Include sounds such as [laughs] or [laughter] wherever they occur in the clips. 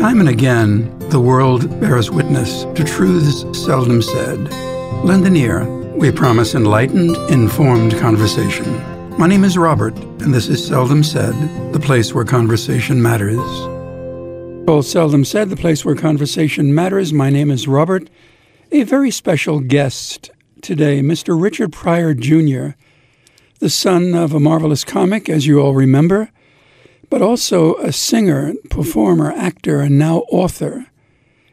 Time and again, the world bears witness to truths seldom said. Lend an ear. We promise enlightened, informed conversation. My name is Robert, and this is Seldom Said, the place where conversation matters. Well, Seldom Said, the place where conversation matters. My name is Robert. A very special guest today, Mr. Richard Pryor Jr., the son of a marvelous comic, as you all remember but also a singer, performer, actor, and now author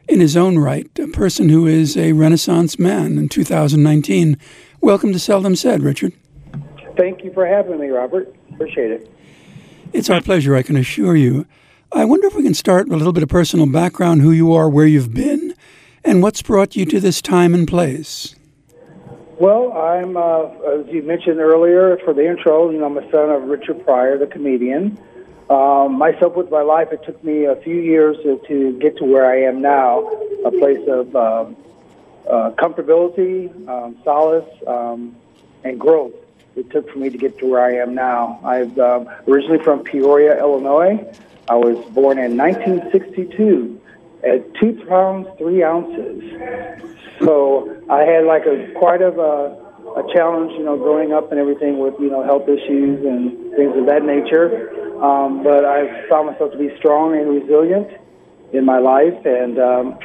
in his own right, a person who is a Renaissance man in 2019. Welcome to Seldom Said, Richard. Thank you for having me, Robert. Appreciate it. It's our pleasure, I can assure you. I wonder if we can start with a little bit of personal background who you are, where you've been, and what's brought you to this time and place. Well, I'm, uh, as you mentioned earlier for the intro, you know, I'm a son of Richard Pryor, the comedian. Um, myself with my life, it took me a few years to, to get to where I am now, a place of um, uh, comfortability, um, solace, um, and growth. It took for me to get to where I am now. I'm um, originally from Peoria, Illinois. I was born in 1962 at two pounds three ounces. So I had like a quite of a, a challenge, you know, growing up and everything with you know health issues and things of that nature. Um, but I've found myself to be strong and resilient in my life, and um,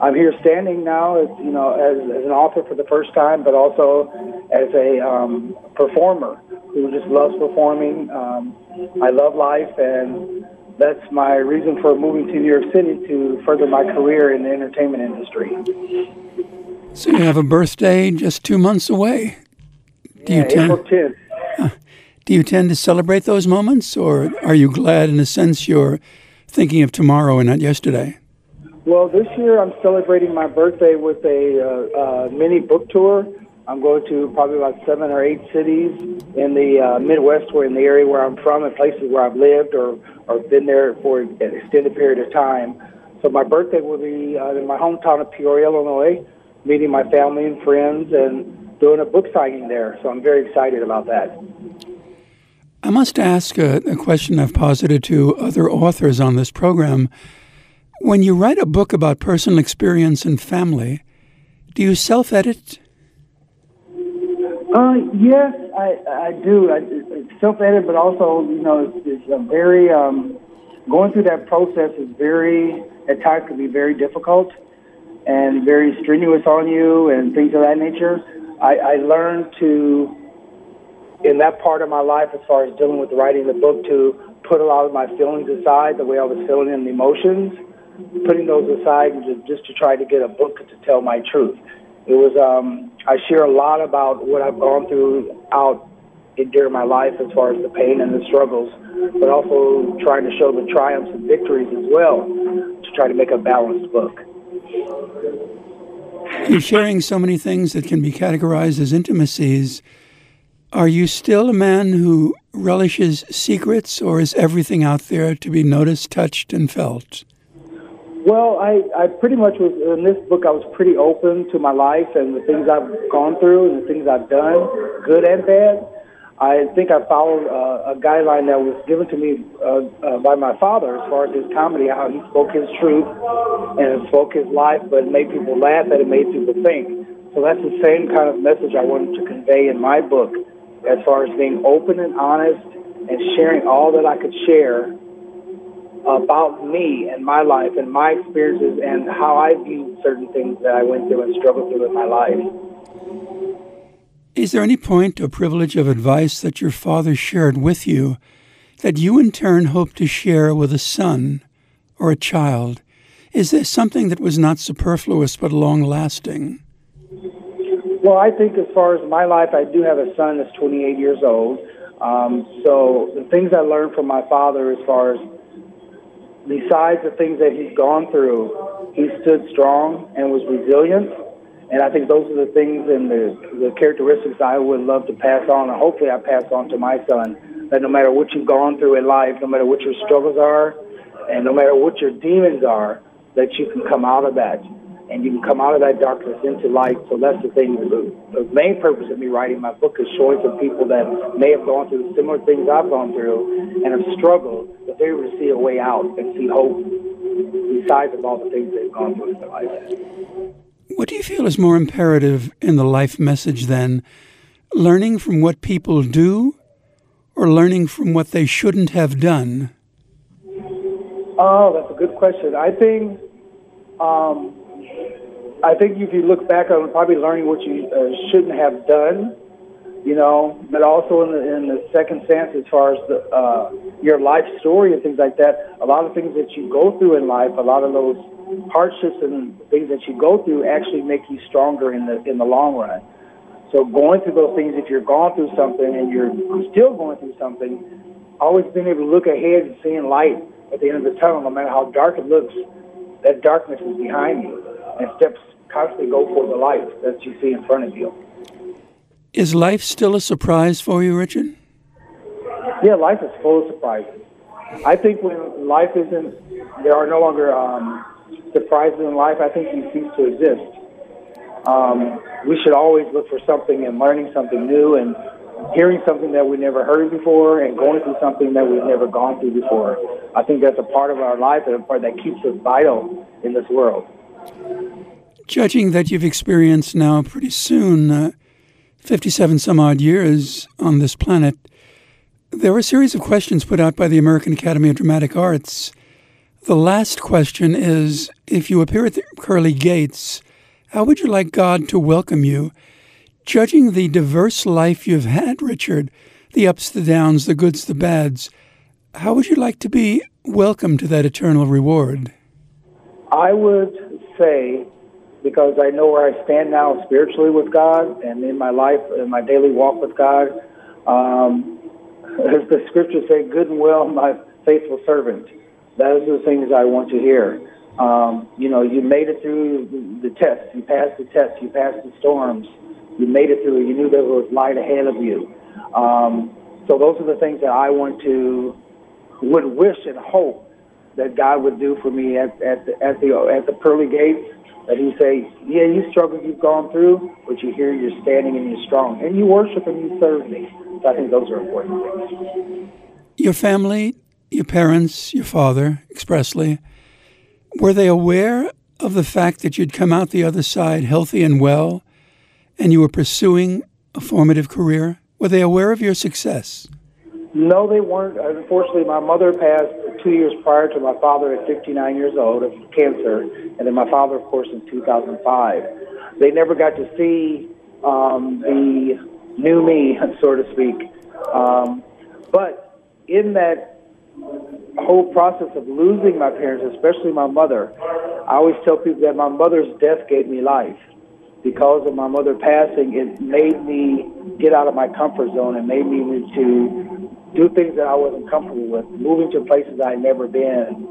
I'm here standing now as you know as, as an author for the first time, but also as a um, performer who just loves performing. Um, I love life, and that's my reason for moving to New York City to further my career in the entertainment industry. So you have a birthday just two months away. Do yeah, you April 10th. Do you tend to celebrate those moments, or are you glad in a sense you're thinking of tomorrow and not yesterday? Well, this year I'm celebrating my birthday with a uh, uh, mini book tour. I'm going to probably about seven or eight cities in the uh, Midwest, or in the area where I'm from, and places where I've lived or or been there for an extended period of time. So my birthday will be uh, in my hometown of Peoria, Illinois, meeting my family and friends and doing a book signing there. So I'm very excited about that. I must ask a, a, question I've posited to other authors on this program. When you write a book about personal experience and family, do you self edit? Uh, yes, I, I do. I, self edit, but also, you know, it's, it's a very, um, going through that process is very, at times, can be very difficult and very strenuous on you and things of that nature. I, I learned to in that part of my life, as far as dealing with writing the book, to put a lot of my feelings aside, the way I was feeling and the emotions, putting those aside, and just, just to try to get a book to tell my truth. It was um, I share a lot about what I've gone through out during my life, as far as the pain and the struggles, but also trying to show the triumphs and victories as well, to try to make a balanced book. You're sharing so many things that can be categorized as intimacies are you still a man who relishes secrets, or is everything out there to be noticed, touched, and felt? Well, I, I pretty much was in this book. I was pretty open to my life and the things I've gone through and the things I've done, good and bad. I think I followed uh, a guideline that was given to me uh, uh, by my father as far as his comedy, how he spoke his truth and spoke his life, but it made people laugh and it made people think. So that's the same kind of message I wanted to convey in my book as far as being open and honest and sharing all that I could share about me and my life and my experiences and how I viewed certain things that I went through and struggled through in my life. Is there any point or privilege of advice that your father shared with you that you in turn hope to share with a son or a child? Is there something that was not superfluous but long lasting? Well, I think as far as my life, I do have a son that's 28 years old. Um, so the things I learned from my father, as far as besides the things that he's gone through, he stood strong and was resilient. And I think those are the things and the, the characteristics I would love to pass on, and hopefully I pass on to my son. That no matter what you've gone through in life, no matter what your struggles are, and no matter what your demons are, that you can come out of that and you can come out of that darkness into light. So that's the thing. The, main purpose of me writing my book is showing some people that may have gone through similar things I've gone through and have struggled, that they're able to see a way out and see hope. besides of all the things they've gone through in their life. What do you feel is more imperative in the life message then? Learning from what people do or learning from what they shouldn't have done? Oh, that's a good question. I think, um, I think if you look back on probably learning what you uh, shouldn't have done, you know, but also in the, in the second sense, as far as the, uh, your life story and things like that, a lot of things that you go through in life, a lot of those hardships and things that you go through actually make you stronger in the in the long run. So going through those things, if you're going through something and you're still going through something, always being able to look ahead and seeing light at the end of the tunnel, no matter how dark it looks, that darkness is behind you, and steps constantly go for the light that you see in front of you. Is life still a surprise for you, Richard? Yeah, life is full of surprises. I think when life isn't, there are no longer um, surprises in life. I think you cease to exist. Um, we should always look for something and learning something new and hearing something that we never heard before and going through something that we've never gone through before. I think that's a part of our life and a part that keeps us vital in this world. Judging that you've experienced now pretty soon uh, 57 some odd years on this planet, there were a series of questions put out by the American Academy of Dramatic Arts. The last question is If you appear at the Curly gates, how would you like God to welcome you? Judging the diverse life you've had, Richard, the ups, the downs, the goods, the bads, how would you like to be welcomed to that eternal reward? I would say, because I know where I stand now spiritually with God and in my life, in my daily walk with God, um, [laughs] as the scriptures say, good and well, my faithful servant. Those are the things I want to hear. Um, you know, you made it through the test. You passed the test. You passed the storms. You made it through. You knew there was light ahead of you. Um, so those are the things that I want to, would wish and hope that God would do for me at, at, the, at, the, at the pearly gates. That He say, yeah, you struggled, you've gone through, but you hear you're standing and you're strong, and you worship and you serve me. So I think those are important things. Your family, your parents, your father, expressly, were they aware of the fact that you'd come out the other side healthy and well, and you were pursuing a formative career? Were they aware of your success? No, they weren't. Unfortunately, my mother passed two years prior to my father at 59 years old of cancer, and then my father, of course, in 2005. They never got to see um, the new me, [laughs] so to speak. Um, but in that whole process of losing my parents, especially my mother, I always tell people that my mother's death gave me life. Because of my mother passing, it made me get out of my comfort zone and made me to do things that I wasn't comfortable with, moving to places I'd never been,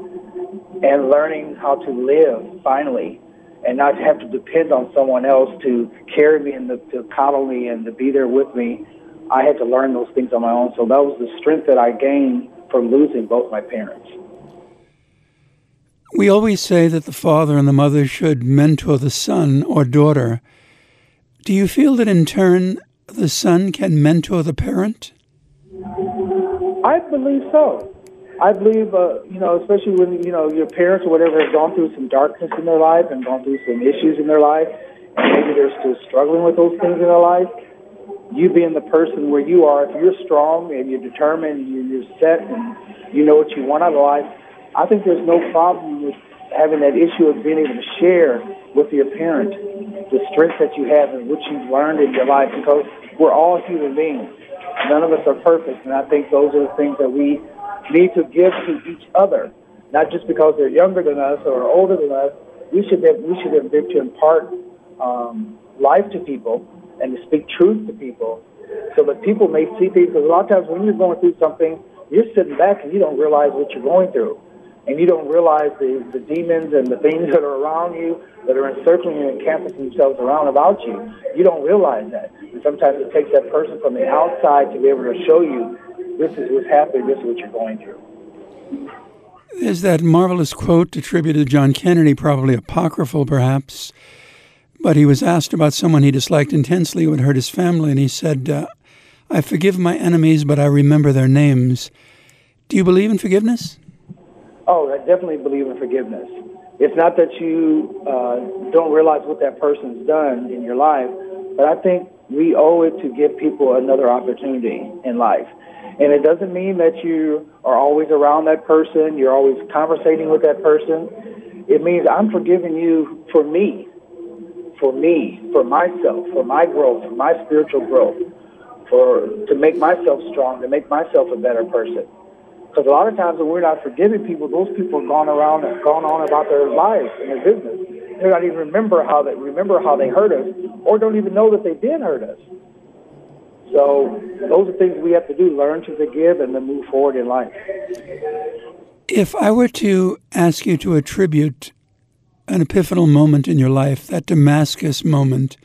and learning how to live finally, and not have to depend on someone else to carry me and to, to coddle me and to be there with me. I had to learn those things on my own. So that was the strength that I gained from losing both my parents. We always say that the father and the mother should mentor the son or daughter. Do you feel that in turn the son can mentor the parent? I believe so. I believe, uh, you know, especially when, you know, your parents or whatever have gone through some darkness in their life and gone through some issues in their life, and maybe they're still struggling with those things in their life you being the person where you are, if you're strong and you're determined, you're set, and you know what you want out of life, I think there's no problem with having that issue of being able to share with your parent the strength that you have and what you've learned in your life because we're all human beings. None of us are perfect, and I think those are the things that we need to give to each other, not just because they're younger than us or older than us. We should have, we should have been to impart um, life to people and to speak truth to people so that people may see things. Because a lot of times when you're going through something, you're sitting back and you don't realize what you're going through. And you don't realize the, the demons and the things that are around you that are encircling you and camping themselves around about you. You don't realize that. And sometimes it takes that person from the outside to be able to show you this is what's happening, this is what you're going through. There's that marvelous quote attributed to John Kennedy, probably apocryphal perhaps, but he was asked about someone he disliked intensely who had hurt his family, and he said, uh, I forgive my enemies, but I remember their names. Do you believe in forgiveness? Oh, I definitely believe in forgiveness. It's not that you uh, don't realize what that person's done in your life, but I think we owe it to give people another opportunity in life. And it doesn't mean that you are always around that person, you're always conversating with that person. It means I'm forgiving you for me, for me, for myself, for my growth, for my spiritual growth, for to make myself strong, to make myself a better person. Because a lot of times when we're not forgiving people, those people have gone around and gone on about their lives and their business. They don't even remember how they remember how they hurt us, or don't even know that they did hurt us. So those are things we have to do: learn to forgive and then move forward in life. If I were to ask you to attribute an epiphanal moment in your life, that Damascus moment,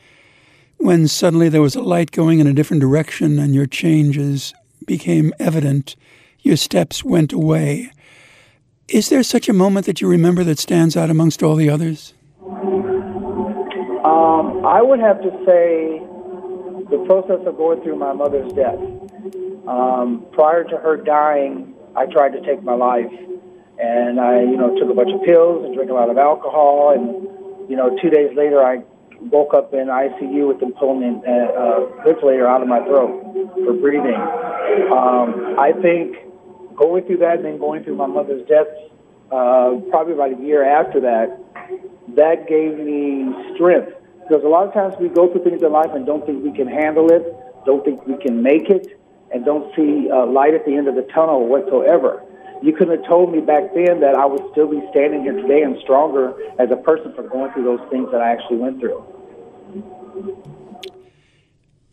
when suddenly there was a light going in a different direction and your changes became evident, your steps went away. Is there such a moment that you remember that stands out amongst all the others? Um, I would have to say the process of going through my mother's death. Um, prior to her dying, I tried to take my life, and I, you know, took a bunch of pills and drank a lot of alcohol, and you know, two days later, I woke up in ICU with a uh, ventilator out of my throat for breathing. Um, I think going through that and then going through my mother's death, uh, probably about a year after that, that gave me strength because a lot of times we go through things in life and don't think we can handle it, don't think we can make it, and don't see uh, light at the end of the tunnel whatsoever. You couldn't have told me back then that I would still be standing here today and stronger as a person for going through those things that I actually went through.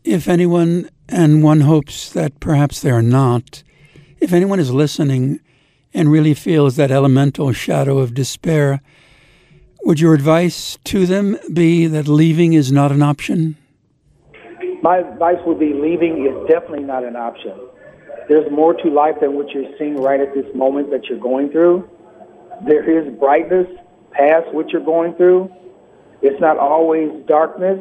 If anyone, and one hopes that perhaps they are not, if anyone is listening and really feels that elemental shadow of despair, would your advice to them be that leaving is not an option? My advice would be leaving is definitely not an option. There's more to life than what you're seeing right at this moment that you're going through. There is brightness past what you're going through. It's not always darkness.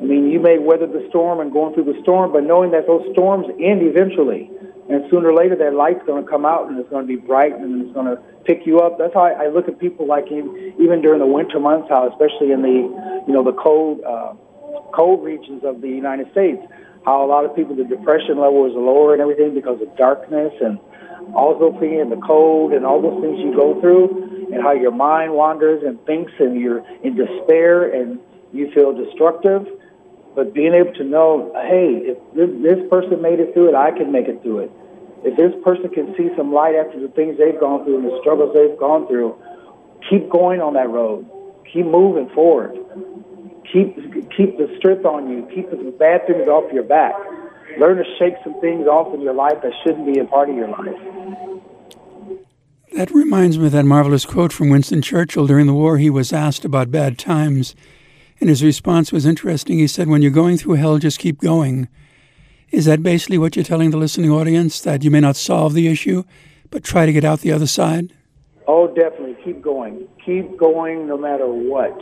I mean, you may weather the storm and going through the storm, but knowing that those storms end eventually. And sooner or later, that light's going to come out and it's going to be bright and it's going to pick you up. That's how I, I look at people like in, even during the winter months, how especially in the, you know, the cold, uh, cold regions of the United States, how a lot of people, the depression level is lower and everything because of darkness and also being in the cold and all those things you go through and how your mind wanders and thinks and you're in despair and you feel destructive but being able to know, hey, if this person made it through it, I can make it through it. If this person can see some light after the things they've gone through and the struggles they've gone through, keep going on that road. Keep moving forward. Keep keep the strength on you. Keep the bad things off your back. Learn to shake some things off in your life that shouldn't be a part of your life. That reminds me of that marvelous quote from Winston Churchill during the war. He was asked about bad times and his response was interesting. He said, When you're going through hell, just keep going. Is that basically what you're telling the listening audience? That you may not solve the issue, but try to get out the other side? Oh, definitely. Keep going. Keep going no matter what.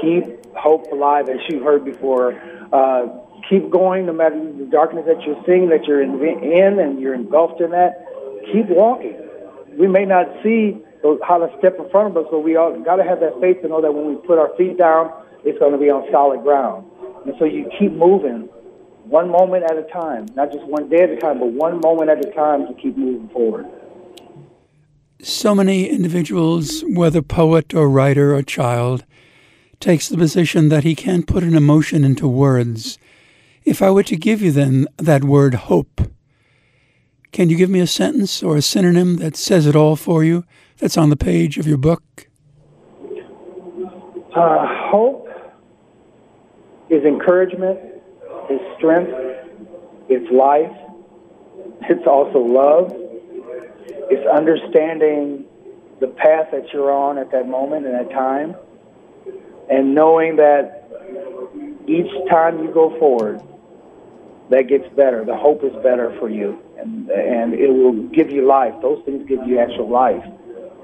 Keep hope alive, as you heard before. Uh, keep going no matter the darkness that you're seeing, that you're in, in and you're engulfed in that. Keep walking. We may not see how to step in front of us, but we all got to have that faith to know that when we put our feet down, it's going to be on solid ground. And so you keep moving one moment at a time, not just one day at a time, but one moment at a time to keep moving forward. So many individuals, whether poet or writer or child, takes the position that he can't put an emotion into words. If I were to give you then that word hope, can you give me a sentence or a synonym that says it all for you that's on the page of your book? Uh, hope is encouragement, is strength, it's life, it's also love, it's understanding the path that you're on at that moment and that time, and knowing that each time you go forward, that gets better. The hope is better for you, and and it will give you life. Those things give you actual life.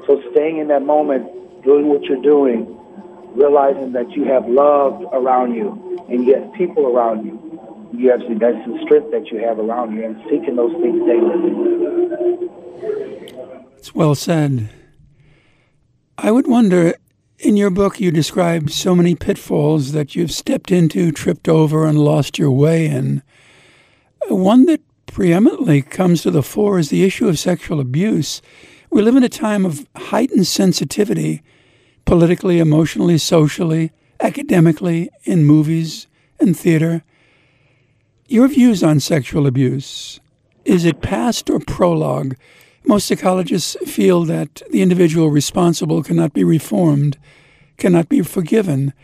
So staying in that moment, doing what you're doing, realizing that you have love around you and you have people around you. You have that's the strength that you have around you and seeking those things daily. It's well said. I would wonder in your book, you describe so many pitfalls that you've stepped into, tripped over, and lost your way in. One that preeminently comes to the fore is the issue of sexual abuse. We live in a time of heightened sensitivity, politically, emotionally, socially, academically, in movies and theater. Your views on sexual abuse is it past or prologue? Most psychologists feel that the individual responsible cannot be reformed, cannot be forgiven.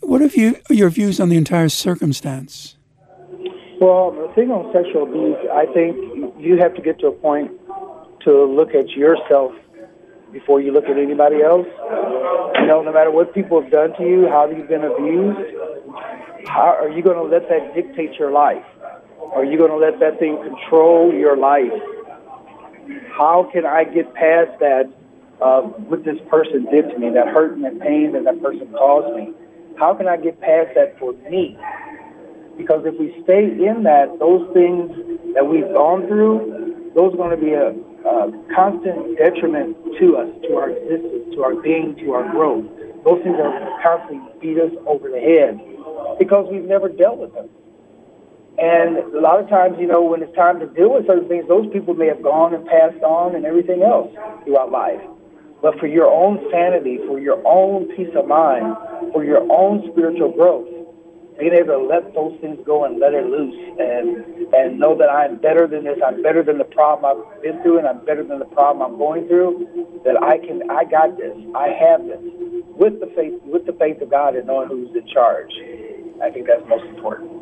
What are you, your views on the entire circumstance? Well, the thing on sexual abuse, I think you have to get to a point to look at yourself before you look at anybody else. You know, no matter what people have done to you, how you've been abused, how are you going to let that dictate your life? Are you going to let that thing control your life? How can I get past that, uh, what this person did to me, that hurt and that pain that that person caused me? How can I get past that for me? Because if we stay in that, those things that we've gone through, those are going to be a, a constant detriment to us, to our existence, to our being, to our growth. Those things are constantly beat us over the head because we've never dealt with them. And a lot of times, you know, when it's time to deal with certain things, those people may have gone and passed on and everything else throughout life. But for your own sanity, for your own peace of mind, for your own spiritual growth, being able to let those things go and let it loose and and know that I'm better than this, I'm better than the problem I've been through and I'm better than the problem I'm going through, that I can I got this. I have this. With the faith with the faith of God and knowing who's in charge. I think that's most important.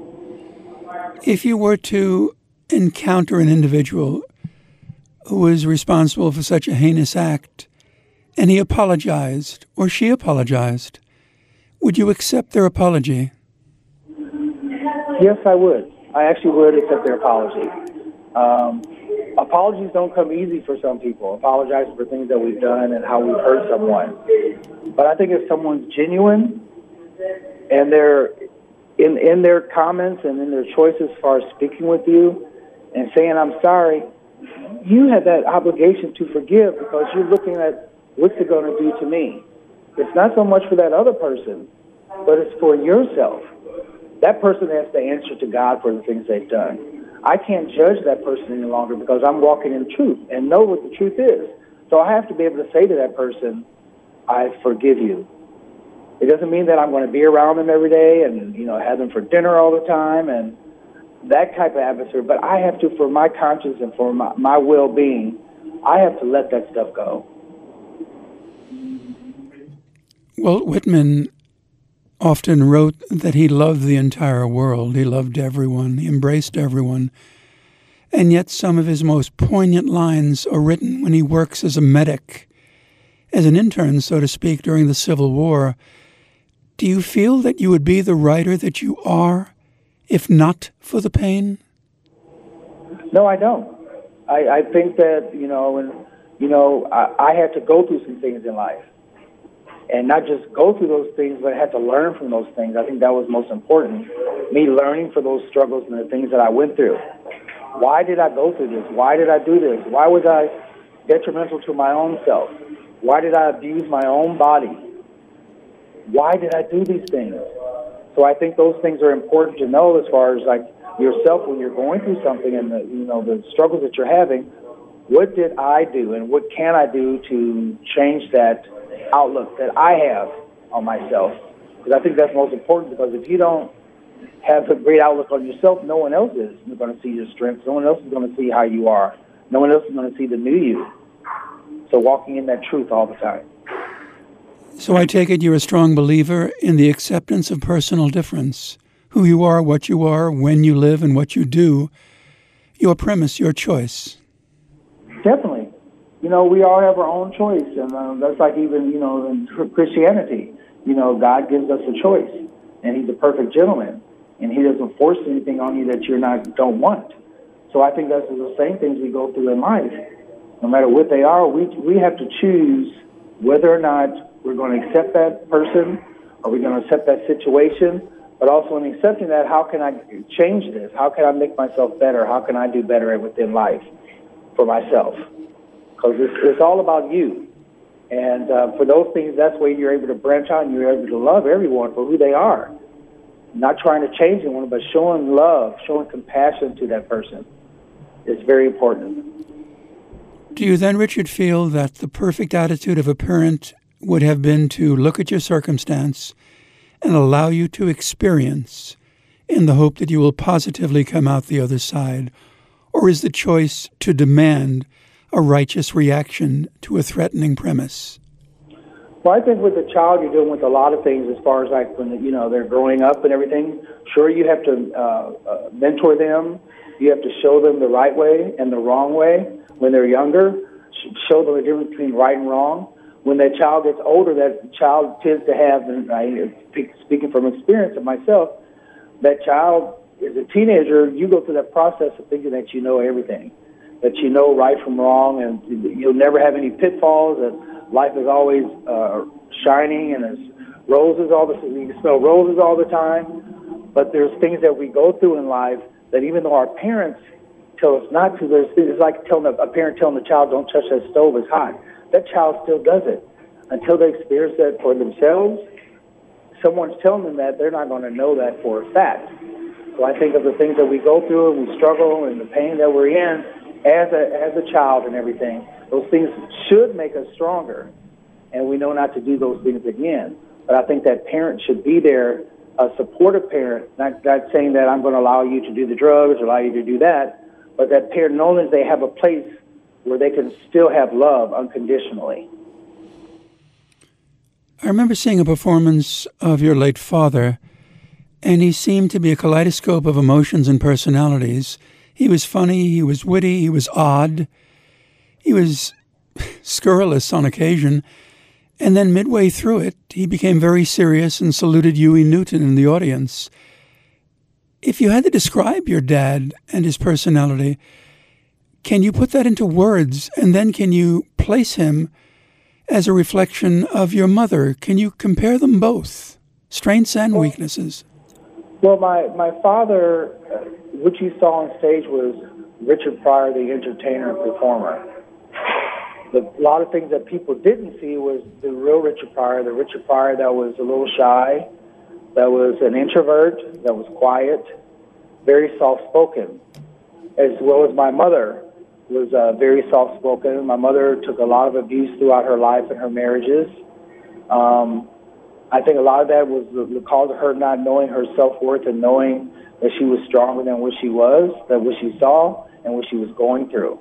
If you were to encounter an individual who was responsible for such a heinous act and he apologized or she apologized, would you accept their apology? Yes, I would. I actually would accept their apology. Um, apologies don't come easy for some people. Apologizing for things that we've done and how we've hurt someone. But I think if someone's genuine and they're in in their comments and in their choices as far as speaking with you and saying I'm sorry, you have that obligation to forgive because you're looking at what's it going to do to me. It's not so much for that other person, but it's for yourself. That person has to answer to God for the things they've done. I can't judge that person any longer because I'm walking in truth and know what the truth is. So I have to be able to say to that person, I forgive you. It doesn't mean that I'm going to be around them every day and you know have them for dinner all the time and that type of atmosphere. But I have to, for my conscience and for my, my well-being, I have to let that stuff go. Walt Whitman often wrote that he loved the entire world. He loved everyone. He embraced everyone. And yet, some of his most poignant lines are written when he works as a medic, as an intern, so to speak, during the Civil War. Do you feel that you would be the writer that you are if not for the pain? No, I don't. I, I think that, you know, and, you know, I, I had to go through some things in life. And not just go through those things, but I had to learn from those things. I think that was most important. Me learning from those struggles and the things that I went through. Why did I go through this? Why did I do this? Why was I detrimental to my own self? Why did I abuse my own body? Why did I do these things? So I think those things are important to know as far as like yourself when you're going through something and the you know the struggles that you're having. What did I do and what can I do to change that outlook that I have on myself? Because I think that's most important. Because if you don't have a great outlook on yourself, no one else is going to see your strengths. No one else is going to see how you are. No one else is going to see the new you. So walking in that truth all the time. So I take it you're a strong believer in the acceptance of personal difference. Who you are, what you are, when you live, and what you do. Your premise, your choice. Definitely. You know, we all have our own choice, and uh, that's like even, you know, in [laughs] Christianity. You know, God gives us a choice, and He's a perfect gentleman, and He doesn't force anything on you that you're not don't want. So I think that's the same things we go through in life. No matter what they are, we we have to choose whether or not we're going to accept that person? Are we going to accept that situation? But also in accepting that, how can I change this? How can I make myself better? How can I do better within life for myself? Because it's, it's all about you. And uh, for those things, that's where you're able to branch out and you're able to love everyone for who they are. Not trying to change anyone, but showing love, showing compassion to that person is very important. Do you then, Richard, feel that the perfect attitude of a parent would have been to look at your circumstance and allow you to experience in the hope that you will positively come out the other side? Or is the choice to demand a righteous reaction to a threatening premise? Well, I think with a child, you're dealing with a lot of things as far as like when you know they're growing up and everything. Sure, you have to uh, uh, mentor them. You have to show them the right way and the wrong way when they're younger. Show them the difference between right and wrong. When that child gets older, that child tends to have, and I speaking from experience of myself, that child is a teenager. You go through that process of thinking that you know everything that you know right from wrong, and you'll never have any pitfalls. And life is always uh, shining, and it's roses all the you can smell roses all the time. But there's things that we go through in life that even though our parents tell us not to, there's it's like telling a, a parent telling the child, "Don't touch that stove; it's hot." That child still does it until they experience that for themselves. Someone's telling them that they're not going to know that for a fact. So I think of the things that we go through and we struggle and the pain that we're in as a as a child and everything. Those things should make us stronger, and we know not to do those things again. But I think that parent should be there, a supportive parent, not not saying that I'm going to allow you to do the drugs or allow you to do that, but that parent knowing they have a place where they can still have love unconditionally. I remember seeing a performance of your late father, and he seemed to be a kaleidoscope of emotions and personalities. He was funny, he was witty, he was odd, he was [laughs] scurrilous on occasion. And then midway through it, he became very serious and saluted Huey Newton in the audience. If you had to describe your dad and his personality, can you put that into words and then can you place him as a reflection of your mother? Can you compare them both, strengths and weaknesses? Well, my, my father uh, what you saw on stage was Richard Pryor, the entertainer and performer. The, a lot of things that people didn't see was the real Richard Pryor, the Richard Pryor that was a little shy, that was an introvert, that was quiet, very soft-spoken, as well as my mother was uh, very soft-spoken. My mother took a lot of abuse throughout her life and her marriages. Um, I think a lot of that was the, cause of her not knowing her self-worth and knowing that she was stronger than what she was, that what she saw, and what she was going through.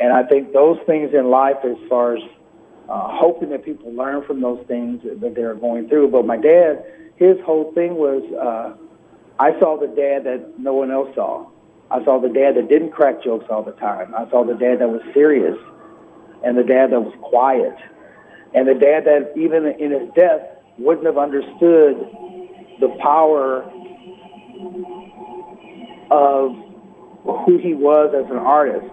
And I think those things in life, as far as uh, hoping that people learn from those things that they're going through. But my dad, his whole thing was, uh, I saw the dad that no one else saw. I saw the dad that didn't crack jokes all the time. I saw the dad that was serious, and the dad that was quiet, and the dad that even in his death wouldn't have understood the power of who he was as an artist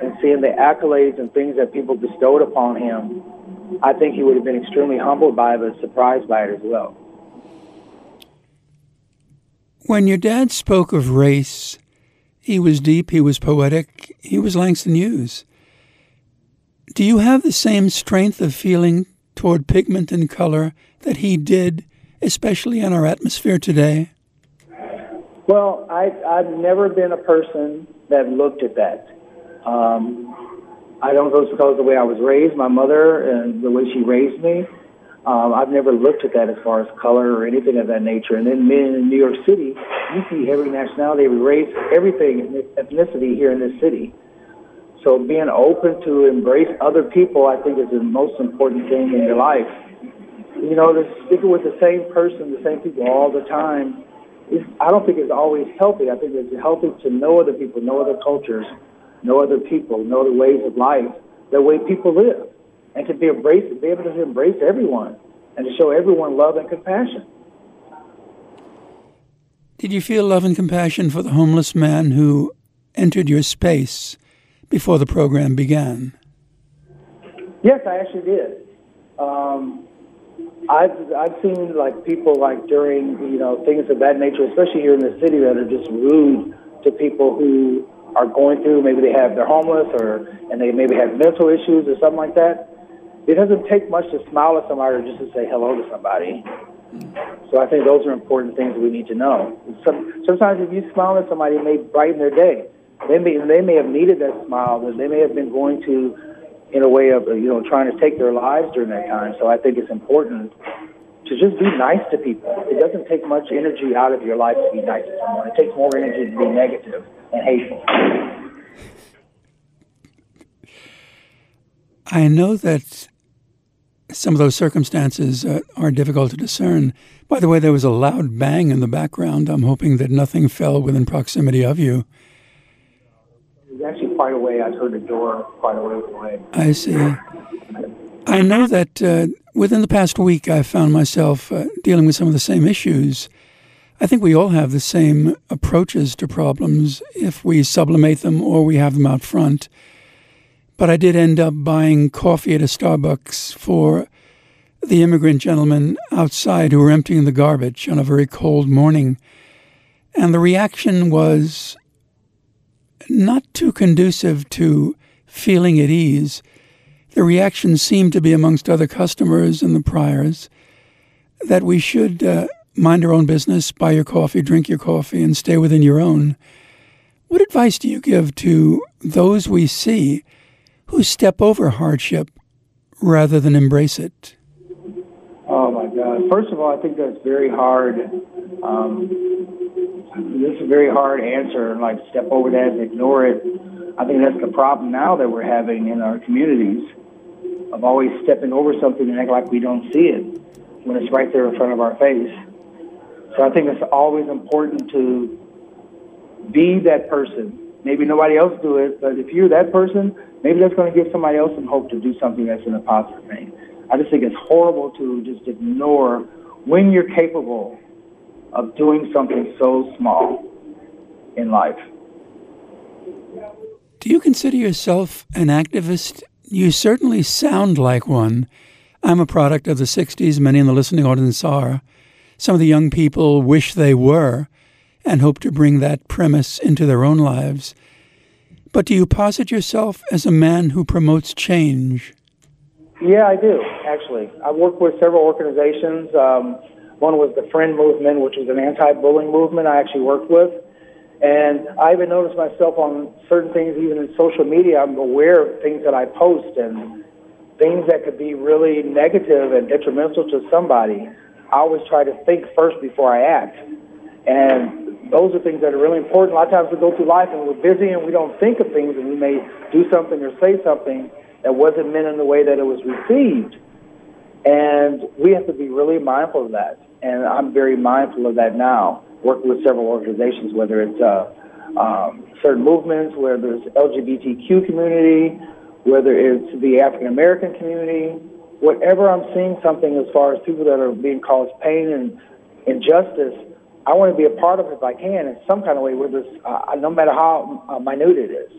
and seeing the accolades and things that people bestowed upon him, I think he would have been extremely humbled by it, but surprised by it as well. When your dad spoke of race, he was deep, he was poetic, he was Langston Hughes. Do you have the same strength of feeling toward pigment and color that he did, especially in our atmosphere today? Well, I, I've never been a person that looked at that. Um, I don't know if it's because of the way I was raised, my mother, and the way she raised me. Um, I've never looked at that as far as color or anything of that nature. And then men in New York City, you see every nationality, every race, everything, ethnicity here in this city. So being open to embrace other people, I think, is the most important thing in your life. You know, sticking with the same person, the same people all the time, I don't think it's always healthy. I think it's healthy to know other people, know other cultures, know other people, know the ways of life, the way people live, and to be embrace, be able to embrace everyone and to show everyone love and compassion. Did you feel love and compassion for the homeless man who entered your space before the program began? Yes, I actually did. Um, I've I've seen like people like during you know things of that nature, especially here in the city, that are just rude to people who are going through. Maybe they have they're homeless or and they maybe have mental issues or something like that. It doesn't take much to smile at somebody or just to say hello to somebody. So I think those are important things we need to know. Some, sometimes if you smile at somebody, it may brighten their day. They may they may have needed that smile. That they may have been going to, in a way of you know trying to take their lives during that time. So I think it's important to just be nice to people. It doesn't take much energy out of your life to be nice to someone. It takes more energy to be negative and hateful. I know that some of those circumstances uh, are difficult to discern. By the way, there was a loud bang in the background. I'm hoping that nothing fell within proximity of you. It was actually quite a way. I heard the door quite a ways away. I see. I know that uh, within the past week, I found myself uh, dealing with some of the same issues. I think we all have the same approaches to problems if we sublimate them or we have them out front. But I did end up buying coffee at a Starbucks for the immigrant gentlemen outside who were emptying the garbage on a very cold morning. And the reaction was not too conducive to feeling at ease. The reaction seemed to be amongst other customers and the priors that we should uh, mind our own business, buy your coffee, drink your coffee, and stay within your own. What advice do you give to those we see who step over hardship rather than embrace it? Oh my God! First of all, I think that's very hard. Um, this is a very hard answer, like step over that and ignore it. I think that's the problem now that we're having in our communities of always stepping over something and act like we don't see it when it's right there in front of our face. So I think it's always important to be that person. Maybe nobody else do it, but if you're that person, maybe that's going to give somebody else some hope to do something that's in a positive thing. I just think it's horrible to just ignore when you're capable of doing something so small in life. Do you consider yourself an activist? You certainly sound like one. I'm a product of the 60s, many in the listening audience are. Some of the young people wish they were and hope to bring that premise into their own lives. But do you posit yourself as a man who promotes change? Yeah, I do, actually. I work with several organizations. Um, one was the Friend Movement, which was an anti bullying movement I actually worked with. And I even noticed myself on certain things, even in social media, I'm aware of things that I post and things that could be really negative and detrimental to somebody. I always try to think first before I act. And those are things that are really important. A lot of times we go through life and we're busy and we don't think of things and we may do something or say something that wasn't meant in the way that it was received. And we have to be really mindful of that. And I'm very mindful of that now, working with several organizations, whether it's uh, um, certain movements, whether it's LGBTQ community, whether it's the African American community, whatever I'm seeing something as far as people that are being caused pain and injustice, I want to be a part of it if I can in some kind of way, whether it's, uh, no matter how uh, minute it is.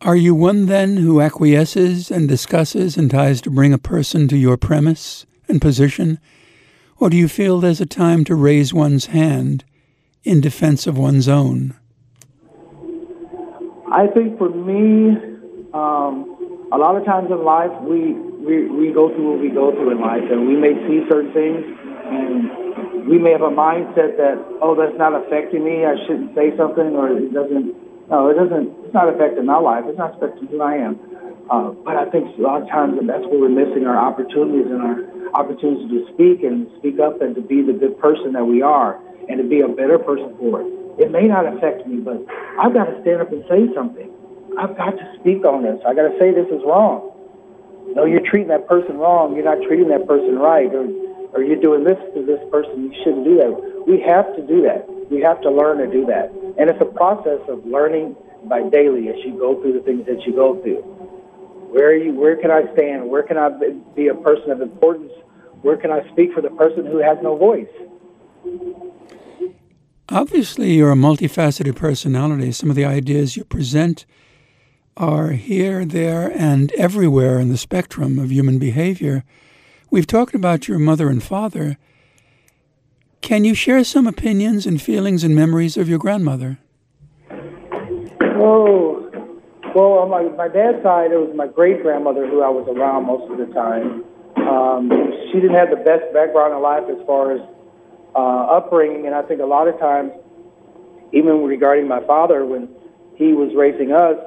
Are you one then who acquiesces and discusses and tries to bring a person to your premise and position? Or do you feel there's a time to raise one's hand in defense of one's own? I think for me, um, a lot of times in life, we, we, we go through what we go through in life, and we may see certain things and we may have a mindset that, oh, that's not affecting me. I shouldn't say something, or it doesn't. No, it doesn't. It's not affecting my life. It's not affecting who I am. Uh, but I think a lot of times and that's where we're missing our opportunities and our opportunities to speak and speak up and to be the good person that we are and to be a better person for it. It may not affect me, but I've got to stand up and say something. I've got to speak on this. I got to say this is wrong. No, you're treating that person wrong. You're not treating that person right. Or or you're doing this to this person, you shouldn't do that. We have to do that. We have to learn to do that. And it's a process of learning by daily as you go through the things that you go through. Where you, where can I stand? Where can I be a person of importance? Where can I speak for the person who has no voice? Obviously, you're a multifaceted personality. Some of the ideas you present are here, there, and everywhere in the spectrum of human behavior. We've talked about your mother and father. Can you share some opinions and feelings and memories of your grandmother? Oh, Well, on my, my dad's side, it was my great grandmother who I was around most of the time. Um, she didn't have the best background in life as far as uh, upbringing, and I think a lot of times, even regarding my father, when he was raising us,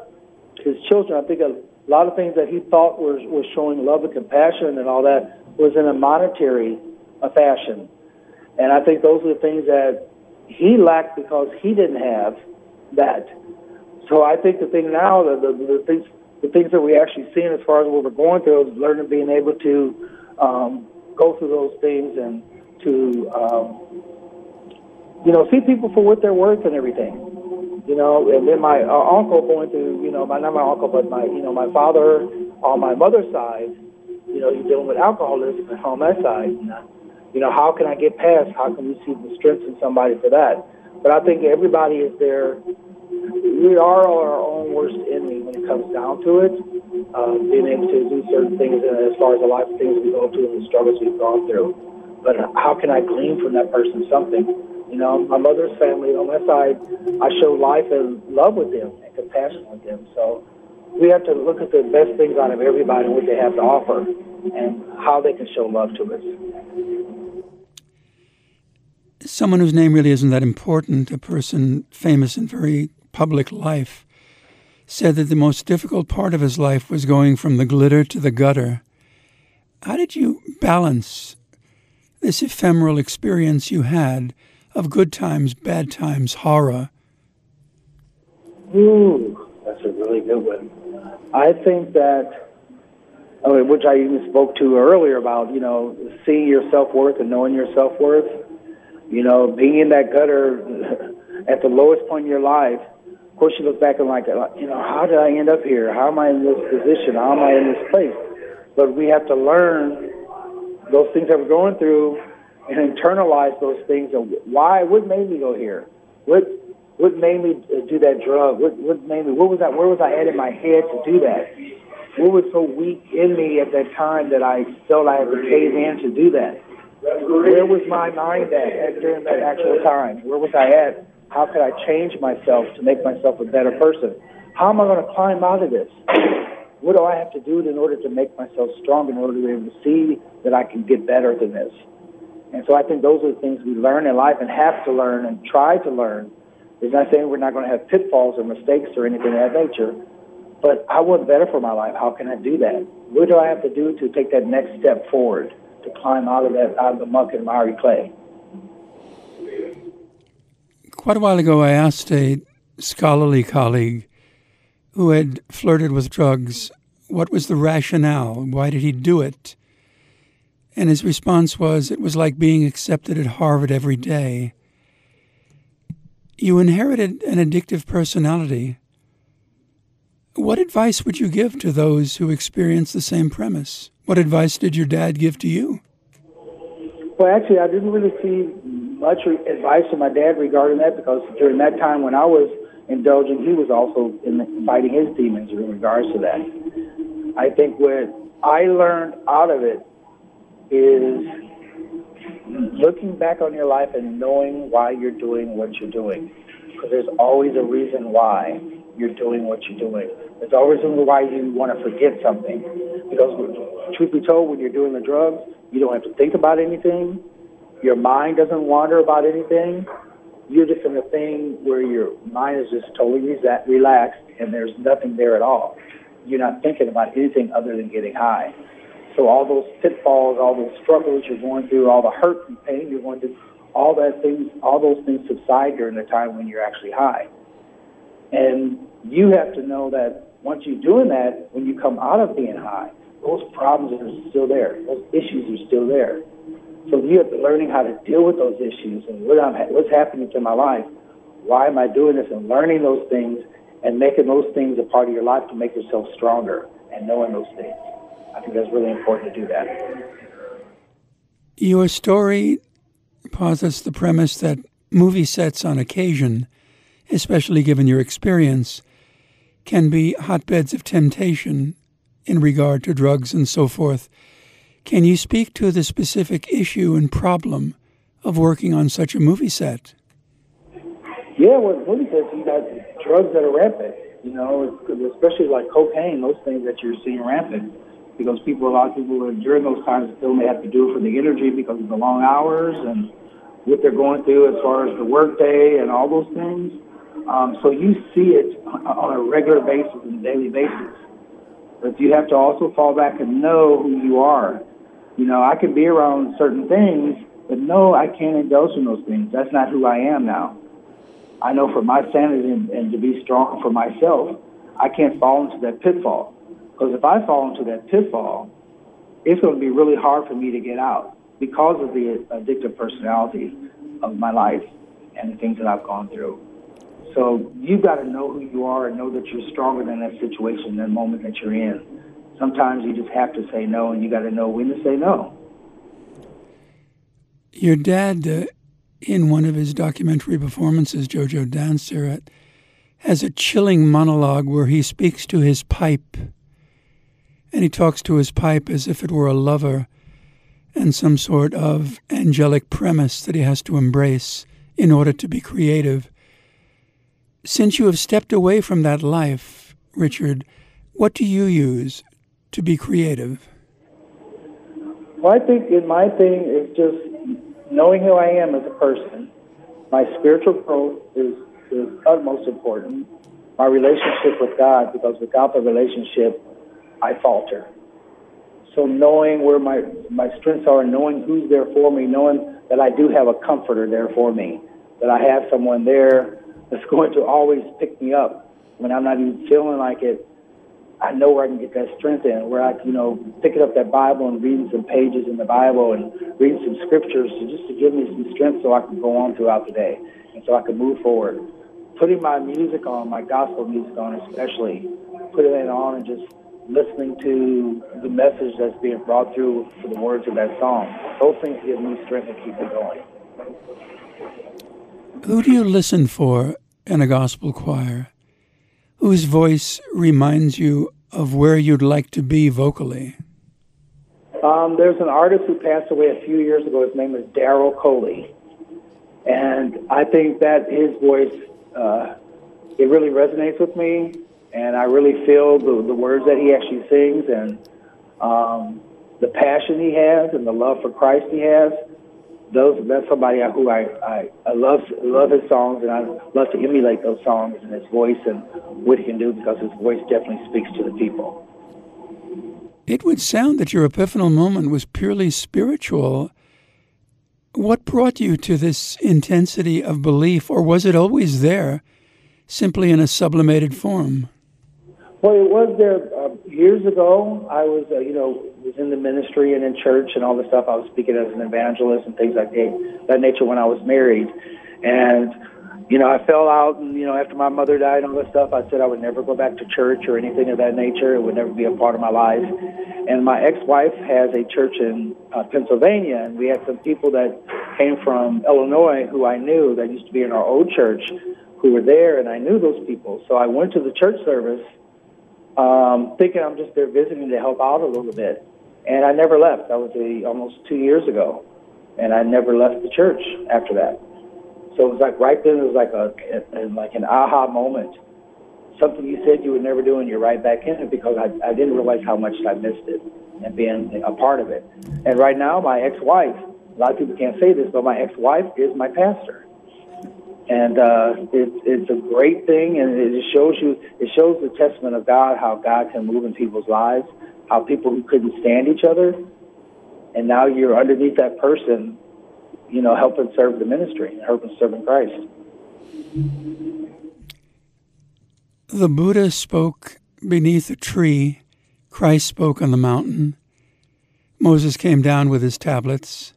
his children, I think a lot of things that he thought was was showing love and compassion and all that was in a monetary fashion, and I think those are the things that he lacked because he didn't have that. So I think the thing now, the, the, the things the things that we're actually seen as far as what we're going through is learning being able to um, go through those things and to um, you know see people for what they're worth and everything. You know, and then my uh, uncle going through, you know, my not my uncle, but my you know my father on my mother's side, you know, he's dealing with alcoholism that side. You know, you know, how can I get past? How can we see the strength in somebody for that? But I think everybody is there we are our own worst enemy when it comes down to it. Uh, being able to do certain things uh, as far as the life things we go through and the struggles we've gone through. But how can I glean from that person something? You know, my mother's family on my side, I show life and love with them and compassion with them. So we have to look at the best things out of everybody and what they have to offer and how they can show love to us. Someone whose name really isn't that important, a person famous in very public life, said that the most difficult part of his life was going from the glitter to the gutter. How did you balance this ephemeral experience you had of good times, bad times, horror? Ooh, that's a really good one. I think that, which I even spoke to earlier about, you know, seeing your self worth and knowing your self worth. You know, being in that gutter [laughs] at the lowest point in your life of course, you look back and like, uh, you know, how did I end up here? How am I in this position? How am I in this place? But we have to learn those things that we're going through and internalize those things. And why? What made me go here? What what made me do that drug? What what made me? What was that? Where was I at in my head to do that? What was so weak in me at that time that I felt I had to cave in to do that? Where was my mind at during that actual time? Where was I at? How could I change myself to make myself a better person? How am I going to climb out of this? What do I have to do in order to make myself strong, in order to be able to see that I can get better than this? And so I think those are the things we learn in life and have to learn and try to learn. It's not saying we're not going to have pitfalls or mistakes or anything of that nature, but I want better for my life. How can I do that? What do I have to do to take that next step forward to climb out of that out of the muck and miry clay? Quite a while ago, I asked a scholarly colleague who had flirted with drugs what was the rationale? Why did he do it? And his response was it was like being accepted at Harvard every day. You inherited an addictive personality. What advice would you give to those who experience the same premise? What advice did your dad give to you? Well, actually, I didn't really see much advice from my dad regarding that because during that time when I was indulging, he was also in fighting his demons in regards to that. I think what I learned out of it is looking back on your life and knowing why you're doing what you're doing. Because there's always a reason why you're doing what you're doing. There's always a reason why you want to forget something. Because, truth be told, when you're doing the drugs, you don't have to think about anything. Your mind doesn't wander about anything. You're just in a thing where your mind is just totally relaxed and there's nothing there at all. You're not thinking about anything other than getting high. So all those pitfalls, all those struggles you're going through, all the hurt and pain you're going through, all that things, all those things subside during the time when you're actually high. And you have to know that once you're doing that, when you come out of being high, those problems are still there. Those issues are still there. So you have to learning how to deal with those issues and what I'm, what's happening to my life. Why am I doing this? And learning those things and making those things a part of your life to make yourself stronger and knowing those things. I think that's really important to do that. Your story posits the premise that movie sets on occasion, especially given your experience, can be hotbeds of temptation in regard to drugs and so forth. Can you speak to the specific issue and problem of working on such a movie set? Yeah, with movie sets, you got drugs that are rampant. You know, especially like cocaine, those things that you're seeing rampant. Because people, a lot of people during those times feel they have to do it for the energy because of the long hours and what they're going through as far as the workday and all those things. Um, so you see it on a regular basis and a daily basis. But you have to also fall back and know who you are. You know, I can be around certain things, but no, I can't indulge in those things. That's not who I am now. I know for my sanity and, and to be strong for myself, I can't fall into that pitfall. Because if I fall into that pitfall, it's going to be really hard for me to get out because of the addictive personality of my life and the things that I've gone through. So you've got to know who you are and know that you're stronger than that situation, that moment that you're in. Sometimes you just have to say no, and you got to know when to say no. Your dad, uh, in one of his documentary performances, Jojo Dancer, has a chilling monologue where he speaks to his pipe. And he talks to his pipe as if it were a lover and some sort of angelic premise that he has to embrace in order to be creative. Since you have stepped away from that life, Richard, what do you use to be creative? Well, I think in my thing is just knowing who I am as a person. My spiritual growth is, is utmost important. My relationship with God, because without the relationship, I falter. So knowing where my, my strengths are, knowing who's there for me, knowing that I do have a comforter there for me, that I have someone there that's [laughs] going to always pick me up when I'm not even feeling like it. I know where I can get that strength in, where I can, you know, picking up that Bible and reading some pages in the Bible and reading some scriptures to just to give me some strength so I can go on throughout the day and so I can move forward. Putting my music on, my gospel music on especially, putting it on and just listening to the message that's being brought through for the words of that song. Those things give me strength and keep me going. Who do you listen for in a gospel choir? Whose voice reminds you of where you'd like to be vocally? Um, there's an artist who passed away a few years ago. His name is Daryl Coley. And I think that his voice, uh, it really resonates with me and I really feel the, the words that he actually sings and um, the passion he has and the love for Christ he has. Those that's somebody who I, I, I love love his songs and I love to emulate those songs and his voice and what he can do because his voice definitely speaks to the people. It would sound that your epiphanal moment was purely spiritual. What brought you to this intensity of belief, or was it always there, simply in a sublimated form? Well, it was there uh, years ago. I was, uh, you know, was in the ministry and in church and all the stuff. I was speaking as an evangelist and things like that, that nature when I was married. And, you know, I fell out, and, you know, after my mother died and all that stuff, I said I would never go back to church or anything of that nature. It would never be a part of my life. And my ex-wife has a church in uh, Pennsylvania, and we had some people that came from Illinois who I knew that used to be in our old church who were there, and I knew those people. So I went to the church service um, thinking I'm just there visiting to help out a little bit. And I never left. That was a, almost two years ago, and I never left the church after that. So it was like right then it was like a, a like an aha moment. Something you said you would never do, and you're right back in it because I, I didn't realize how much I missed it and being a part of it. And right now, my ex-wife, a lot of people can't say this, but my ex-wife is my pastor and uh, it, it's a great thing, and it shows you it shows the testament of God how God can move in people's lives, how people who couldn't stand each other, and now you're underneath that person, you know, helping serve the ministry, helping serving Christ. The Buddha spoke beneath a tree. Christ spoke on the mountain. Moses came down with his tablets.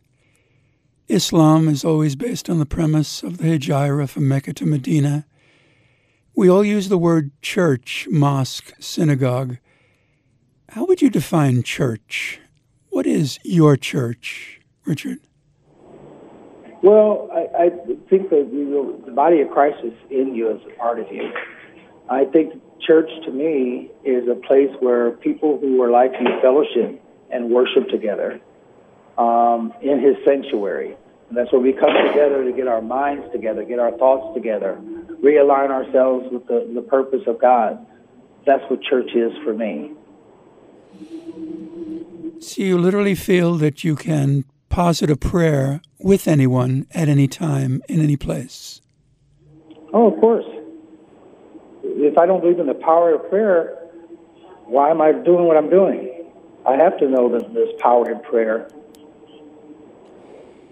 Islam is always based on the premise of the Hijrah from Mecca to Medina. We all use the word church, mosque, synagogue. How would you define church? What is your church, Richard? Well, I, I think that you know, the body of Christ is in you as a part of you. I think church to me is a place where people who are like you fellowship and worship together um, in His sanctuary. And that's where we come together to get our minds together, get our thoughts together, realign ourselves with the, the purpose of God. That's what church is for me. So you literally feel that you can posit a prayer with anyone at any time, in any place? Oh, of course. If I don't believe in the power of prayer, why am I doing what I'm doing? I have to know that there's power in prayer.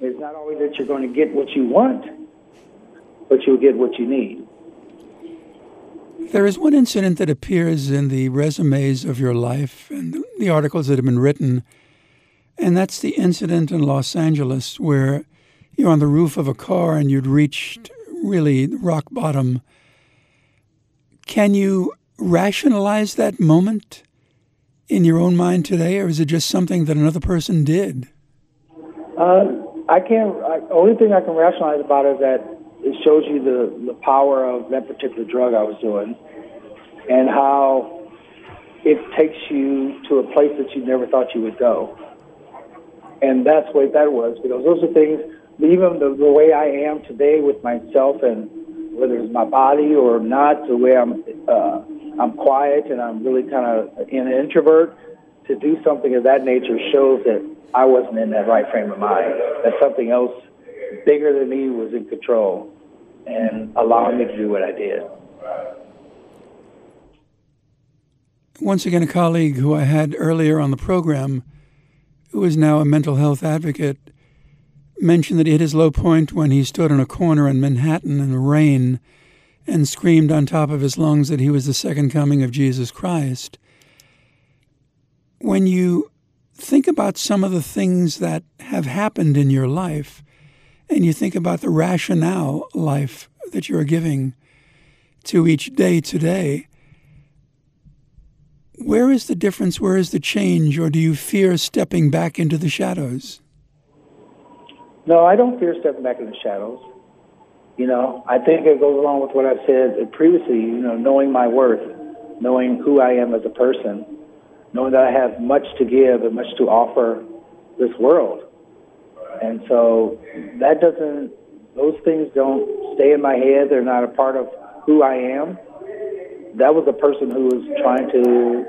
It's not always that you're going to get what you want, but you'll get what you need. There is one incident that appears in the resumes of your life and the articles that have been written, and that's the incident in Los Angeles where you're on the roof of a car and you'd reached really rock bottom. Can you rationalize that moment in your own mind today, or is it just something that another person did? Uh, I can't. I, only thing I can rationalize about it is that it shows you the the power of that particular drug I was doing, and how it takes you to a place that you never thought you would go. And that's what that was because those are things. Even the, the way I am today with myself and whether it's my body or not, the way I'm uh, I'm quiet and I'm really kind of an introvert. To do something of that nature shows that I wasn't in that right frame of mind. That something else bigger than me was in control and allowing me to do what I did. Once again, a colleague who I had earlier on the program, who is now a mental health advocate, mentioned that he hit his low point when he stood on a corner in Manhattan in the rain and screamed on top of his lungs that he was the second coming of Jesus Christ. When you think about some of the things that have happened in your life, and you think about the rationale life that you're giving to each day today, where is the difference? Where is the change? Or do you fear stepping back into the shadows? No, I don't fear stepping back into the shadows. You know, I think it goes along with what I've said previously, you know, knowing my worth, knowing who I am as a person, knowing that I have much to give and much to offer this world. And so that doesn't, those things don't stay in my head. They're not a part of who I am. That was a person who was trying to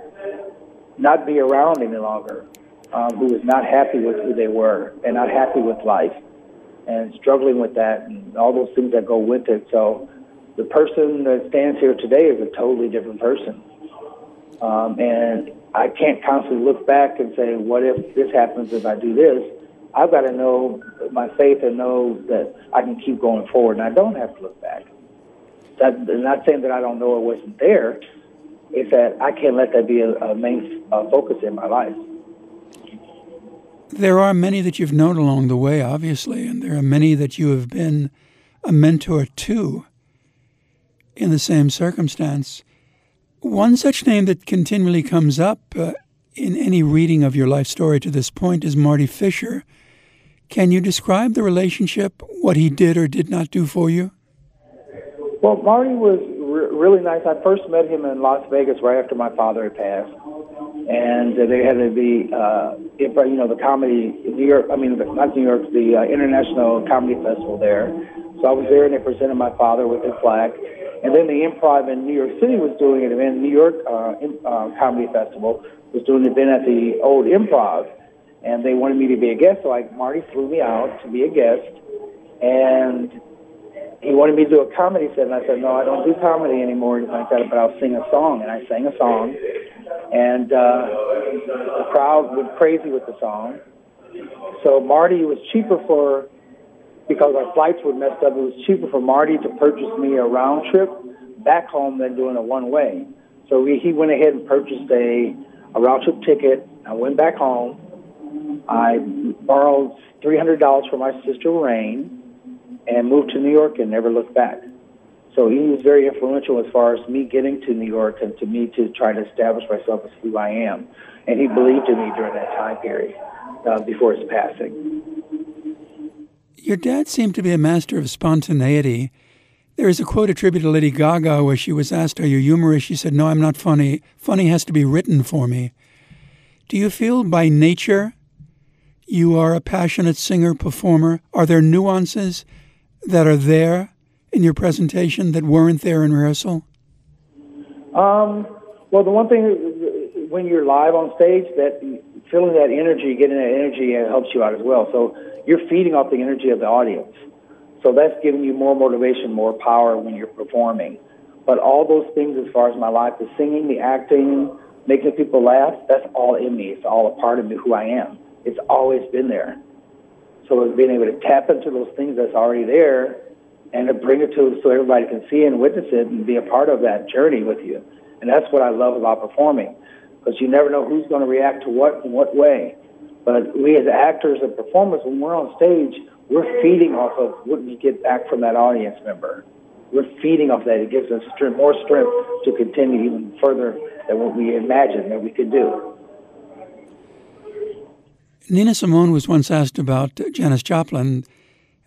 not be around any longer, um, who was not happy with who they were and not happy with life and struggling with that and all those things that go with it. So the person that stands here today is a totally different person. Um, and I can't constantly look back and say, what if this happens if I do this? I've got to know my faith and know that I can keep going forward, and I don't have to look back. That, I'm not saying that I don't know it wasn't there. It's that I can't let that be a, a main uh, focus in my life. There are many that you've known along the way, obviously, and there are many that you have been a mentor to in the same circumstance. One such name that continually comes up uh, in any reading of your life story to this point is Marty Fisher. Can you describe the relationship, what he did or did not do for you? Well, Marty was re- really nice. I first met him in Las Vegas right after my father had passed, and uh, they had the, uh, you know, the comedy New York. I mean, not New York, the uh, International Comedy Festival there. So I was there, and they presented my father with his plaque. And then the Improv in New York City was doing an event. New York uh, in, uh, Comedy Festival was doing an event at the old Improv, and they wanted me to be a guest. So like Marty flew me out to be a guest, and he wanted me to do a comedy set, and I said, no, I don't do comedy anymore, anything like that, but I'll sing a song. And I sang a song, and uh, the crowd went crazy with the song. So Marty was cheaper for, because our flights were messed up, it was cheaper for Marty to purchase me a round trip back home than doing a one way. So we, he went ahead and purchased a, a round trip ticket. I went back home. I borrowed $300 from my sister Rain and moved to New York and never looked back. So he was very influential as far as me getting to New York and to me to try to establish myself as who I am. And he believed in me during that time period uh, before his passing. Your dad seemed to be a master of spontaneity. There is a quote attributed to Lady Gaga where she was asked, Are you humorous? She said, No, I'm not funny. Funny has to be written for me. Do you feel by nature you are a passionate singer performer? Are there nuances that are there in your presentation that weren't there in rehearsal? Um, well, the one thing when you're live on stage, that feeling that energy, getting that energy, it helps you out as well. So you're feeding off the energy of the audience. So that's giving you more motivation, more power when you're performing. But all those things, as far as my life, the singing, the acting, making people laugh, that's all in me. It's all a part of me, who I am. It's always been there. So it's being able to tap into those things that's already there and to bring it to so everybody can see and witness it and be a part of that journey with you. And that's what I love about performing because you never know who's going to react to what in what way. But we as actors and performers, when we're on stage, we're feeding off of what we get back from that audience member. We're feeding off that. It gives us strength, more strength to continue even further than what we imagined that we could do. Nina Simone was once asked about Janis Joplin,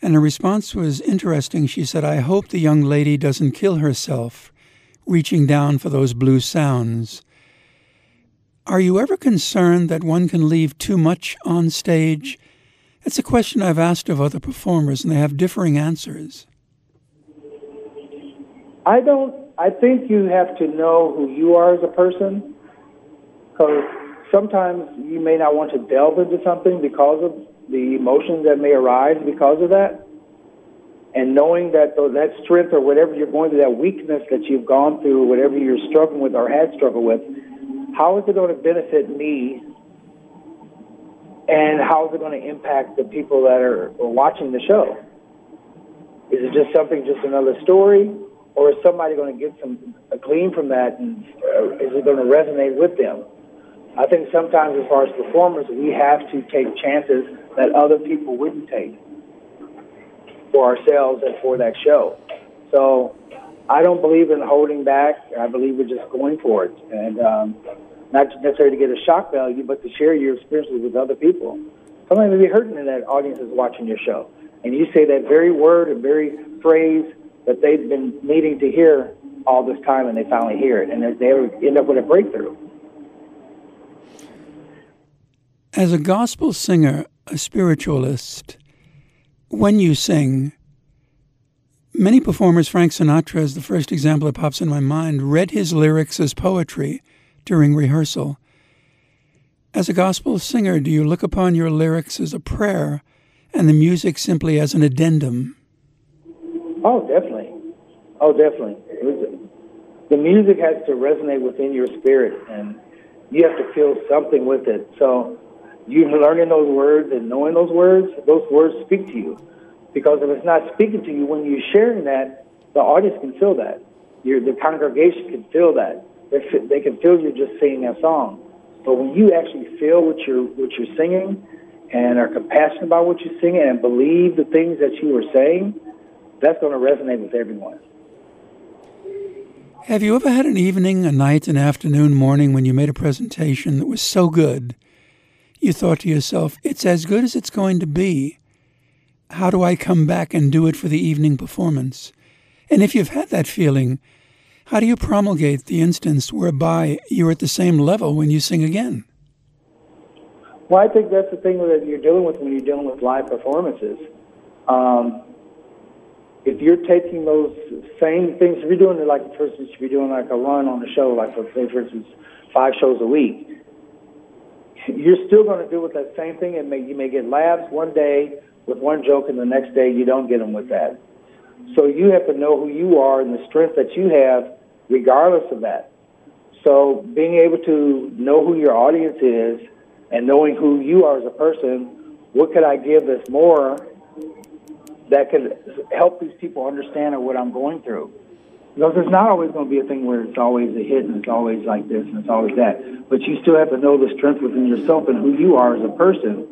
and her response was interesting. She said, I hope the young lady doesn't kill herself reaching down for those blue sounds. Are you ever concerned that one can leave too much on stage? It's a question I've asked of other performers, and they have differing answers. I don't. I think you have to know who you are as a person, because sometimes you may not want to delve into something because of the emotions that may arise because of that. And knowing that that strength or whatever you're going through, that weakness that you've gone through, whatever you're struggling with or had struggled with, how is it going to benefit me and how is it going to impact the people that are, watching the show? Is it just something, just another story, or is somebody going to get some a glean from that, and uh, is it going to resonate with them? I think sometimes, as far as performers, we have to take chances that other people wouldn't take for ourselves and for that show. So I don't believe in holding back. I believe we're just going for it, and um, not necessarily to get a shock value, but to share your experiences with other people. Somebody may be hurting in that audience is watching your show, and you say that very word and very phrase that they've been needing to hear all this time, and they finally hear it, and they end up with a breakthrough. As a gospel singer, a spiritualist, when you sing, many performers, Frank Sinatra is the first example that pops in my mind, read his lyrics as poetry during rehearsal. As a gospel singer, do you look upon your lyrics as a prayer and the music simply as an addendum? Oh, definitely. Oh, definitely. the music has to resonate within your spirit, and you have to feel something with it. So, you learning those words and knowing those words, those words speak to you. Because if it's not speaking to you, when you're sharing that, the audience can feel that. Your, the congregation can feel that they, they can feel you just singing a song. But when you actually feel what you're what you're singing, and are compassionate about what you're singing, and believe the things that you are saying, that's going to resonate with everyone. Have you ever had an evening, a night, an afternoon, morning when you made a presentation that was so good, you thought to yourself, "It's as good as it's going to be." How do I come back and do it for the evening performance? And if you've had that feeling, how do you promulgate the instance whereby you're at the same level when you sing again? Well, I think that's the thing that you're dealing with when you're dealing with live performances. Um, if you're taking those same things, if you're doing it like, for instance, if you're doing like a run on a show, like for, say, for instance, five shows a week, you're still going to deal with that same thing, and may, you may get laughs one day with one joke, and the next day you don't get them with that. So you have to know who you are and the strength that you have, regardless of that. So being able to know who your audience is and knowing who you are as a person, what could I give that's more that could help these people understand what I'm going through? Because it's not always going to be a thing where it's always a hit and it's always like this and it's always that. But you still have to know the strength within yourself and who you are as a person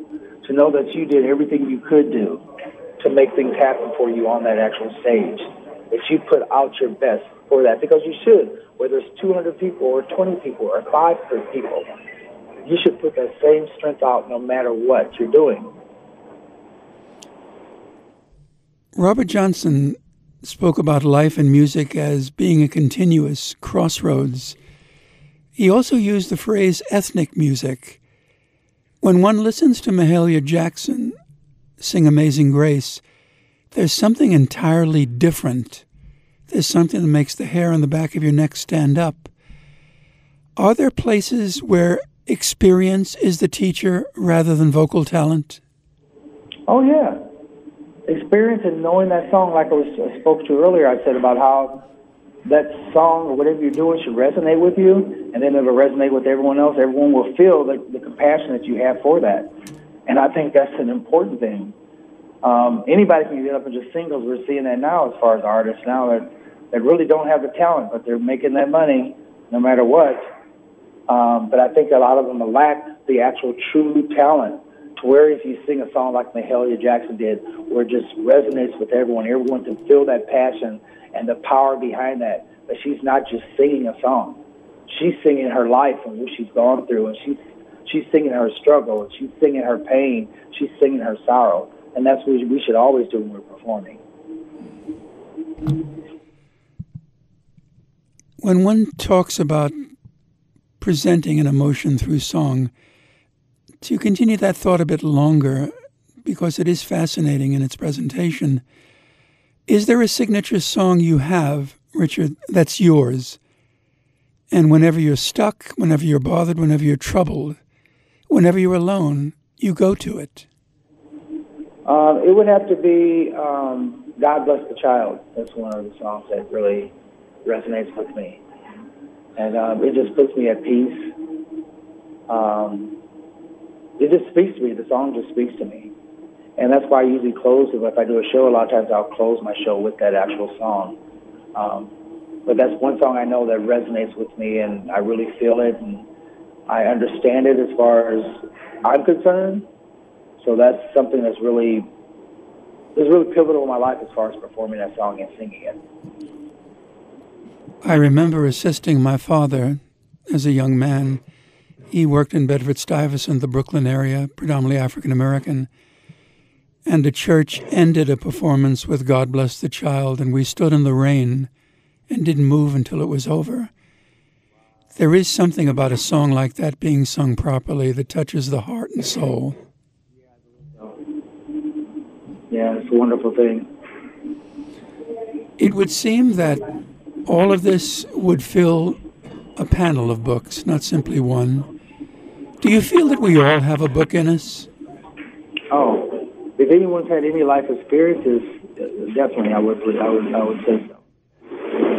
to know that you did everything you could do to make things happen for you on that actual stage. That you put out your best for that because you should, whether it's 200 people or 20 people or 500 people, you should put that same strength out no matter what you're doing. Robert Johnson spoke about life and music as being a continuous crossroads. He also used the phrase ethnic music. When one listens to Mahalia Jackson sing Amazing Grace, there's something entirely different. There's something that makes the hair on the back of your neck stand up. Are there places where experience is the teacher rather than vocal talent? Oh, yeah. Experience and knowing that song, like I, was, spoke to earlier, I said about how that song or whatever you're doing should resonate with you, and then it'll resonate with everyone else. Everyone will feel the, the compassion that you have for that. And I think that's an important thing. Um, anybody can get up and just sing because we're seeing that now as far as artists now that, that really don't have the talent, but they're making that money no matter what. Um, but I think a lot of them lack the actual true talent to where if you sing a song like Mahalia Jackson did, where it just resonates with everyone, everyone can feel that passion and the power behind that. But she's not just singing a song; she's singing her life and what she's gone through, and she's she's singing her struggle, and she's singing her pain, she's singing her sorrow, and that's what we should always do when we're performing. When one talks about presenting an emotion through song, to continue that thought a bit longer, because it is fascinating in its presentation, is there a signature song you have, Richard, that's yours? And whenever you're stuck, whenever you're bothered, whenever you're troubled, whenever you're alone, you go to it? Uh, it would have to be um, God Bless the Child. That's one of the songs that really resonates with me. And um, it just puts me at peace. Um, it just speaks to me. The song just speaks to me. And that's why I usually close it. If I do a show, a lot of times I'll close my show with that actual song. Um, but that's one song I know that resonates with me, and I really feel it, and I understand it as far as I'm concerned. So that's something that's really is really pivotal in my life as far as performing that song and singing it. I remember assisting my father as a young man. He worked in Bedford Stuyvesant, the Brooklyn area, predominantly African American. And the church ended a performance with God Bless the Child, and we stood in the rain and didn't move until it was over. There is something about a song like that being sung properly that touches the heart and soul. Yeah, it's a wonderful thing. It would seem that all of this would fill a panel of books, not simply one. Do you feel that we all have a book in us? Oh, if anyone's had any life experiences, definitely I would I would I would say so.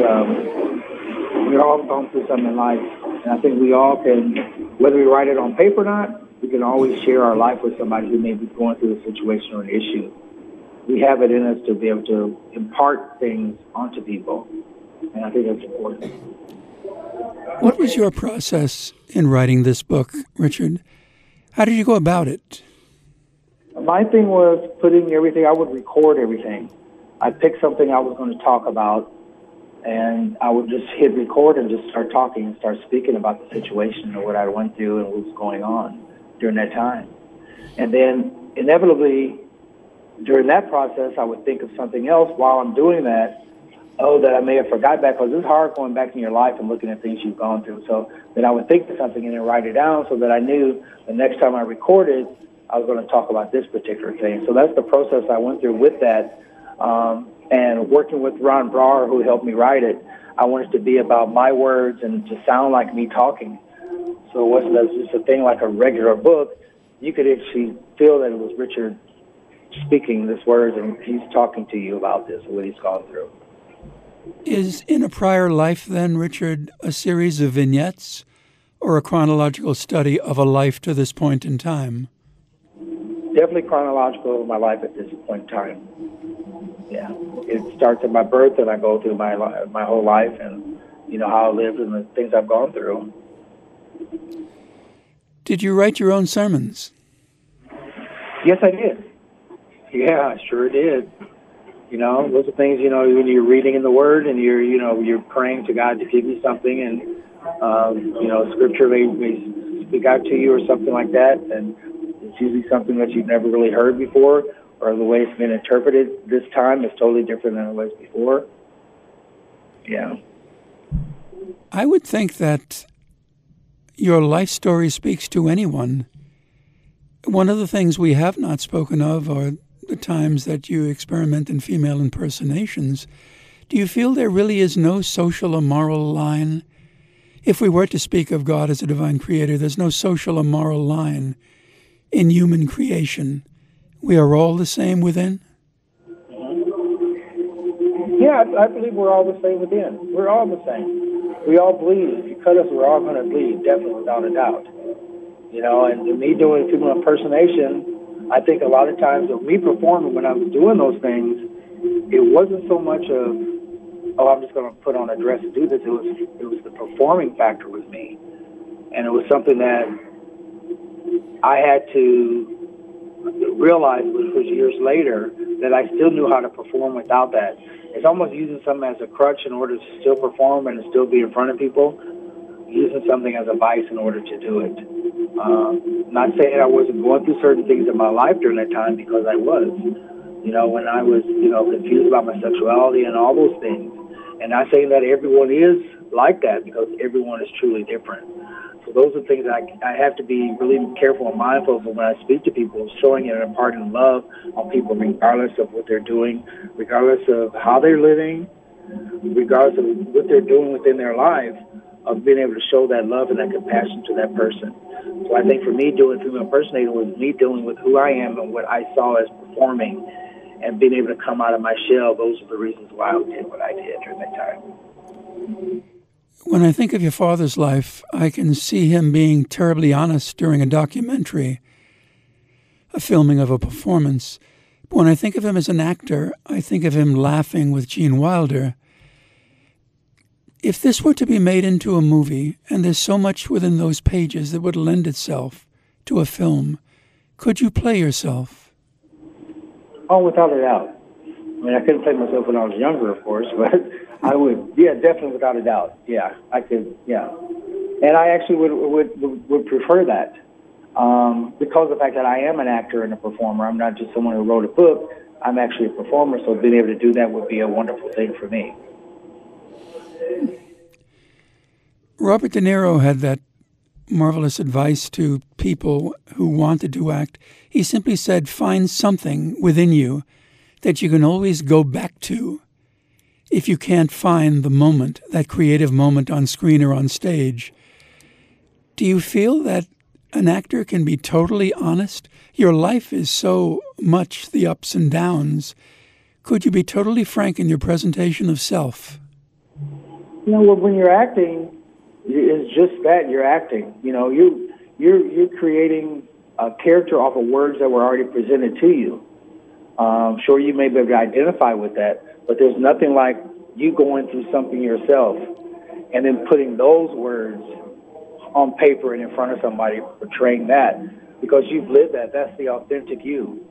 Um, we're all gone through something in life, and I think we all can, whether we write it on paper or not, we can always share our life with somebody who may be going through a situation or an issue. We have it in us to be able to impart things onto people, and I think that's important. What was your process in writing this book, Richard? How did you go about it? My thing was putting everything, I would record everything. I'd pick something I was going to talk about, and I would just hit record and just start talking and start speaking about the situation or what I went through and what was going on during that time. And then inevitably, during that process, I would think of something else while I'm doing that. Oh, that I may have forgot back because it's hard going back in your life and looking at things you've gone through. So then I would think of something and then write it down so that I knew the next time I recorded, I was going to talk about this particular thing. So that's the process I went through with that. Um, and working with Ron Brar, who helped me write it, I wanted it to be about my words and to sound like me talking. So it wasn't just a thing like a regular book. You could actually feel that it was Richard speaking this words and he's talking to you about this, what he's gone through. Is In a Pryor Life, then, Richard, a series of vignettes or a chronological study of a life to this point in time? Definitely chronological of my life at this point in time. Yeah, it starts at my birth, and I go through my my whole life, and you know how I lived and the things I've gone through. Did you write your own sermons? Yes, I did. Yeah, I sure did. You know, those are things you know when you're reading in the Word and you're you know you're praying to God to give you something, and um, you know Scripture may, may speak out to you or something like that, and it's usually something that you've never really heard before, or the way it's been interpreted this time is totally different than it was before. Yeah. I would think that your life story speaks to anyone. One of the things we have not spoken of are the times that you experiment in female impersonations, do you feel there really is no social or moral line? If we were to speak of God as a divine creator, there's no social or moral line in human creation. We are all the same within? Yeah, I, believe we're all the same within. We're all the same. We all bleed. If you cut us, we're all going to bleed, definitely, without a doubt. You know, and me doing female impersonation, I think a lot of times of me performing when I was doing those things, it wasn't so much of, oh, I'm just going to put on a dress and do this. It was, it was the performing factor with me, and it was something that I had to realize, which was years later, that I still knew how to perform without that it's almost using something as a crutch in order to still perform and still be in front of people. Using something as a vice in order to do it. Um, not saying I wasn't going through certain things in my life during that time because I was. You know, when I was, you know, confused about my sexuality and all those things. And not saying that everyone is like that because everyone is truly different. So those are things I, I have to be really careful and mindful of when I speak to people, showing it and imparting love on people regardless of what they're doing, regardless of how they're living, regardless of what they're doing within their life, of being able to show that love and that compassion to that person. So I think for me, doing female impersonator was me dealing with who I am and what I saw as performing and being able to come out of my shell. Those are the reasons why I did what I did during that time. When I think of your father's life, I can see him being terribly honest during a documentary, a filming of a performance. But when I think of him as an actor, I think of him laughing with Gene Wilder. If this were to be made into a movie, and there's so much within those pages that would lend itself to a film, could you play yourself? Oh, without a doubt. I mean, I couldn't play myself when I was younger, of course, [laughs] but I would, yeah, definitely, without a doubt. Yeah, I could, yeah. And I actually would would would prefer that um, because of the fact that I am an actor and a performer. I'm not just someone who wrote a book. I'm actually a performer, so being able to do that would be a wonderful thing for me. Robert De Niro had that marvelous advice to people who wanted to act. He simply said, Find something within you that you can always go back to if you can't find the moment, that creative moment on screen or on stage. Do you feel that an actor can be totally honest? Your life is so much the ups and downs. Could you be totally frank in your presentation of self? You know, when you're acting, it's just that you're acting. You know, you you're you're creating a character off of words that were already presented to you. Um, sure, you may be able to identify with that, but there's nothing like you going through something yourself and then putting those words on paper and in front of somebody portraying that because you've lived that. That's the authentic you.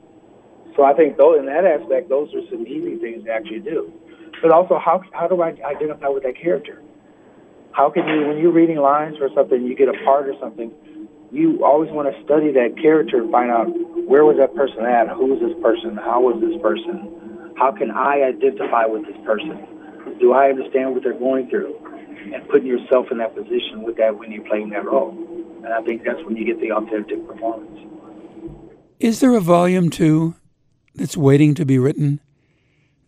So I think though in that aspect, those are some easy things to actually do. But also, how how do I identify with that character? How can you, when you're reading lines or something, you get a part or something, you always want to study that character and find out where was that person at, who was this person, how was this person, how can I identify with this person, do I understand what they're going through, and putting yourself in that position with that when you're playing that role. And I think that's when you get the authentic performance. Is there a volume two that's waiting to be written?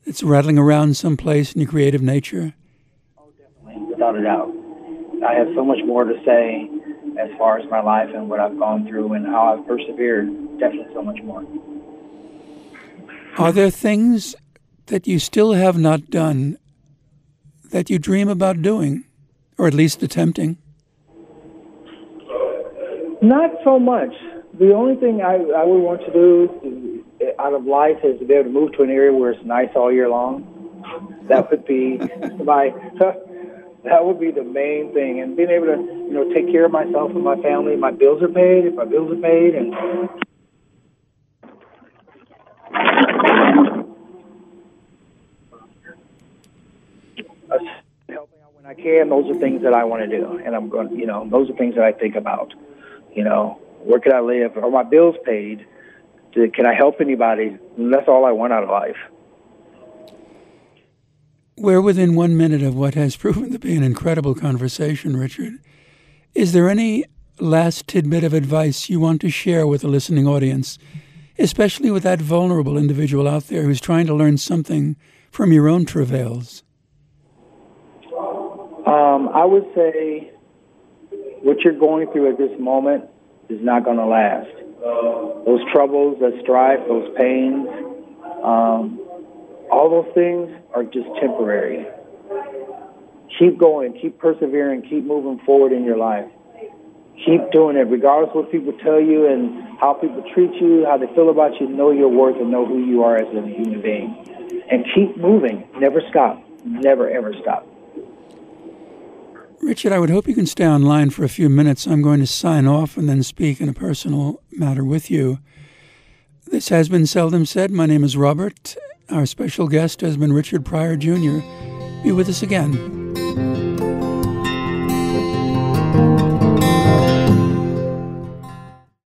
That's rattling around someplace in your creative nature? Oh, definitely, without a doubt. I have so much more to say as far as my life and what I've gone through and how I've persevered. Definitely so much more. Are there things that you still have not done that you dream about doing, or at least attempting? Not so much. The only thing I, I would want to do uh, out of life is to be able to move to an area where it's nice all year long. That would be [laughs] my [laughs] that would be the main thing, and being able to you know take care of myself and my family. My bills are paid. If my bills are paid, and helping out when I can. Those are things that I want to do, and I'm going. You know, those are things that I think about. You know, where can I live? Are my bills paid? Can I help anybody? And that's all I want out of life. We're within one minute of what has [laughs] proven to be an incredible conversation, Richard. Is there any last tidbit of advice you want to share with the listening audience especially with that vulnerable individual out there who's trying to learn something from your own travails? Um, I would say what you're going through at this moment is not going to last. Those troubles, that strife, those pains, um, all those things are just temporary. Keep going, keep persevering, keep moving forward in your life. Keep doing it, regardless of what people tell you and how people treat you, how they feel about you. Know your worth and know who you are as a human being. And keep moving. Never stop. Never, ever stop. Richard, I would hope you can stay online for a few minutes. I'm going to sign off and then speak in a personal matter with you. This has been Seldom Said. My name is Robert. Our special guest has been Richard Pryor Jr. Be with us again.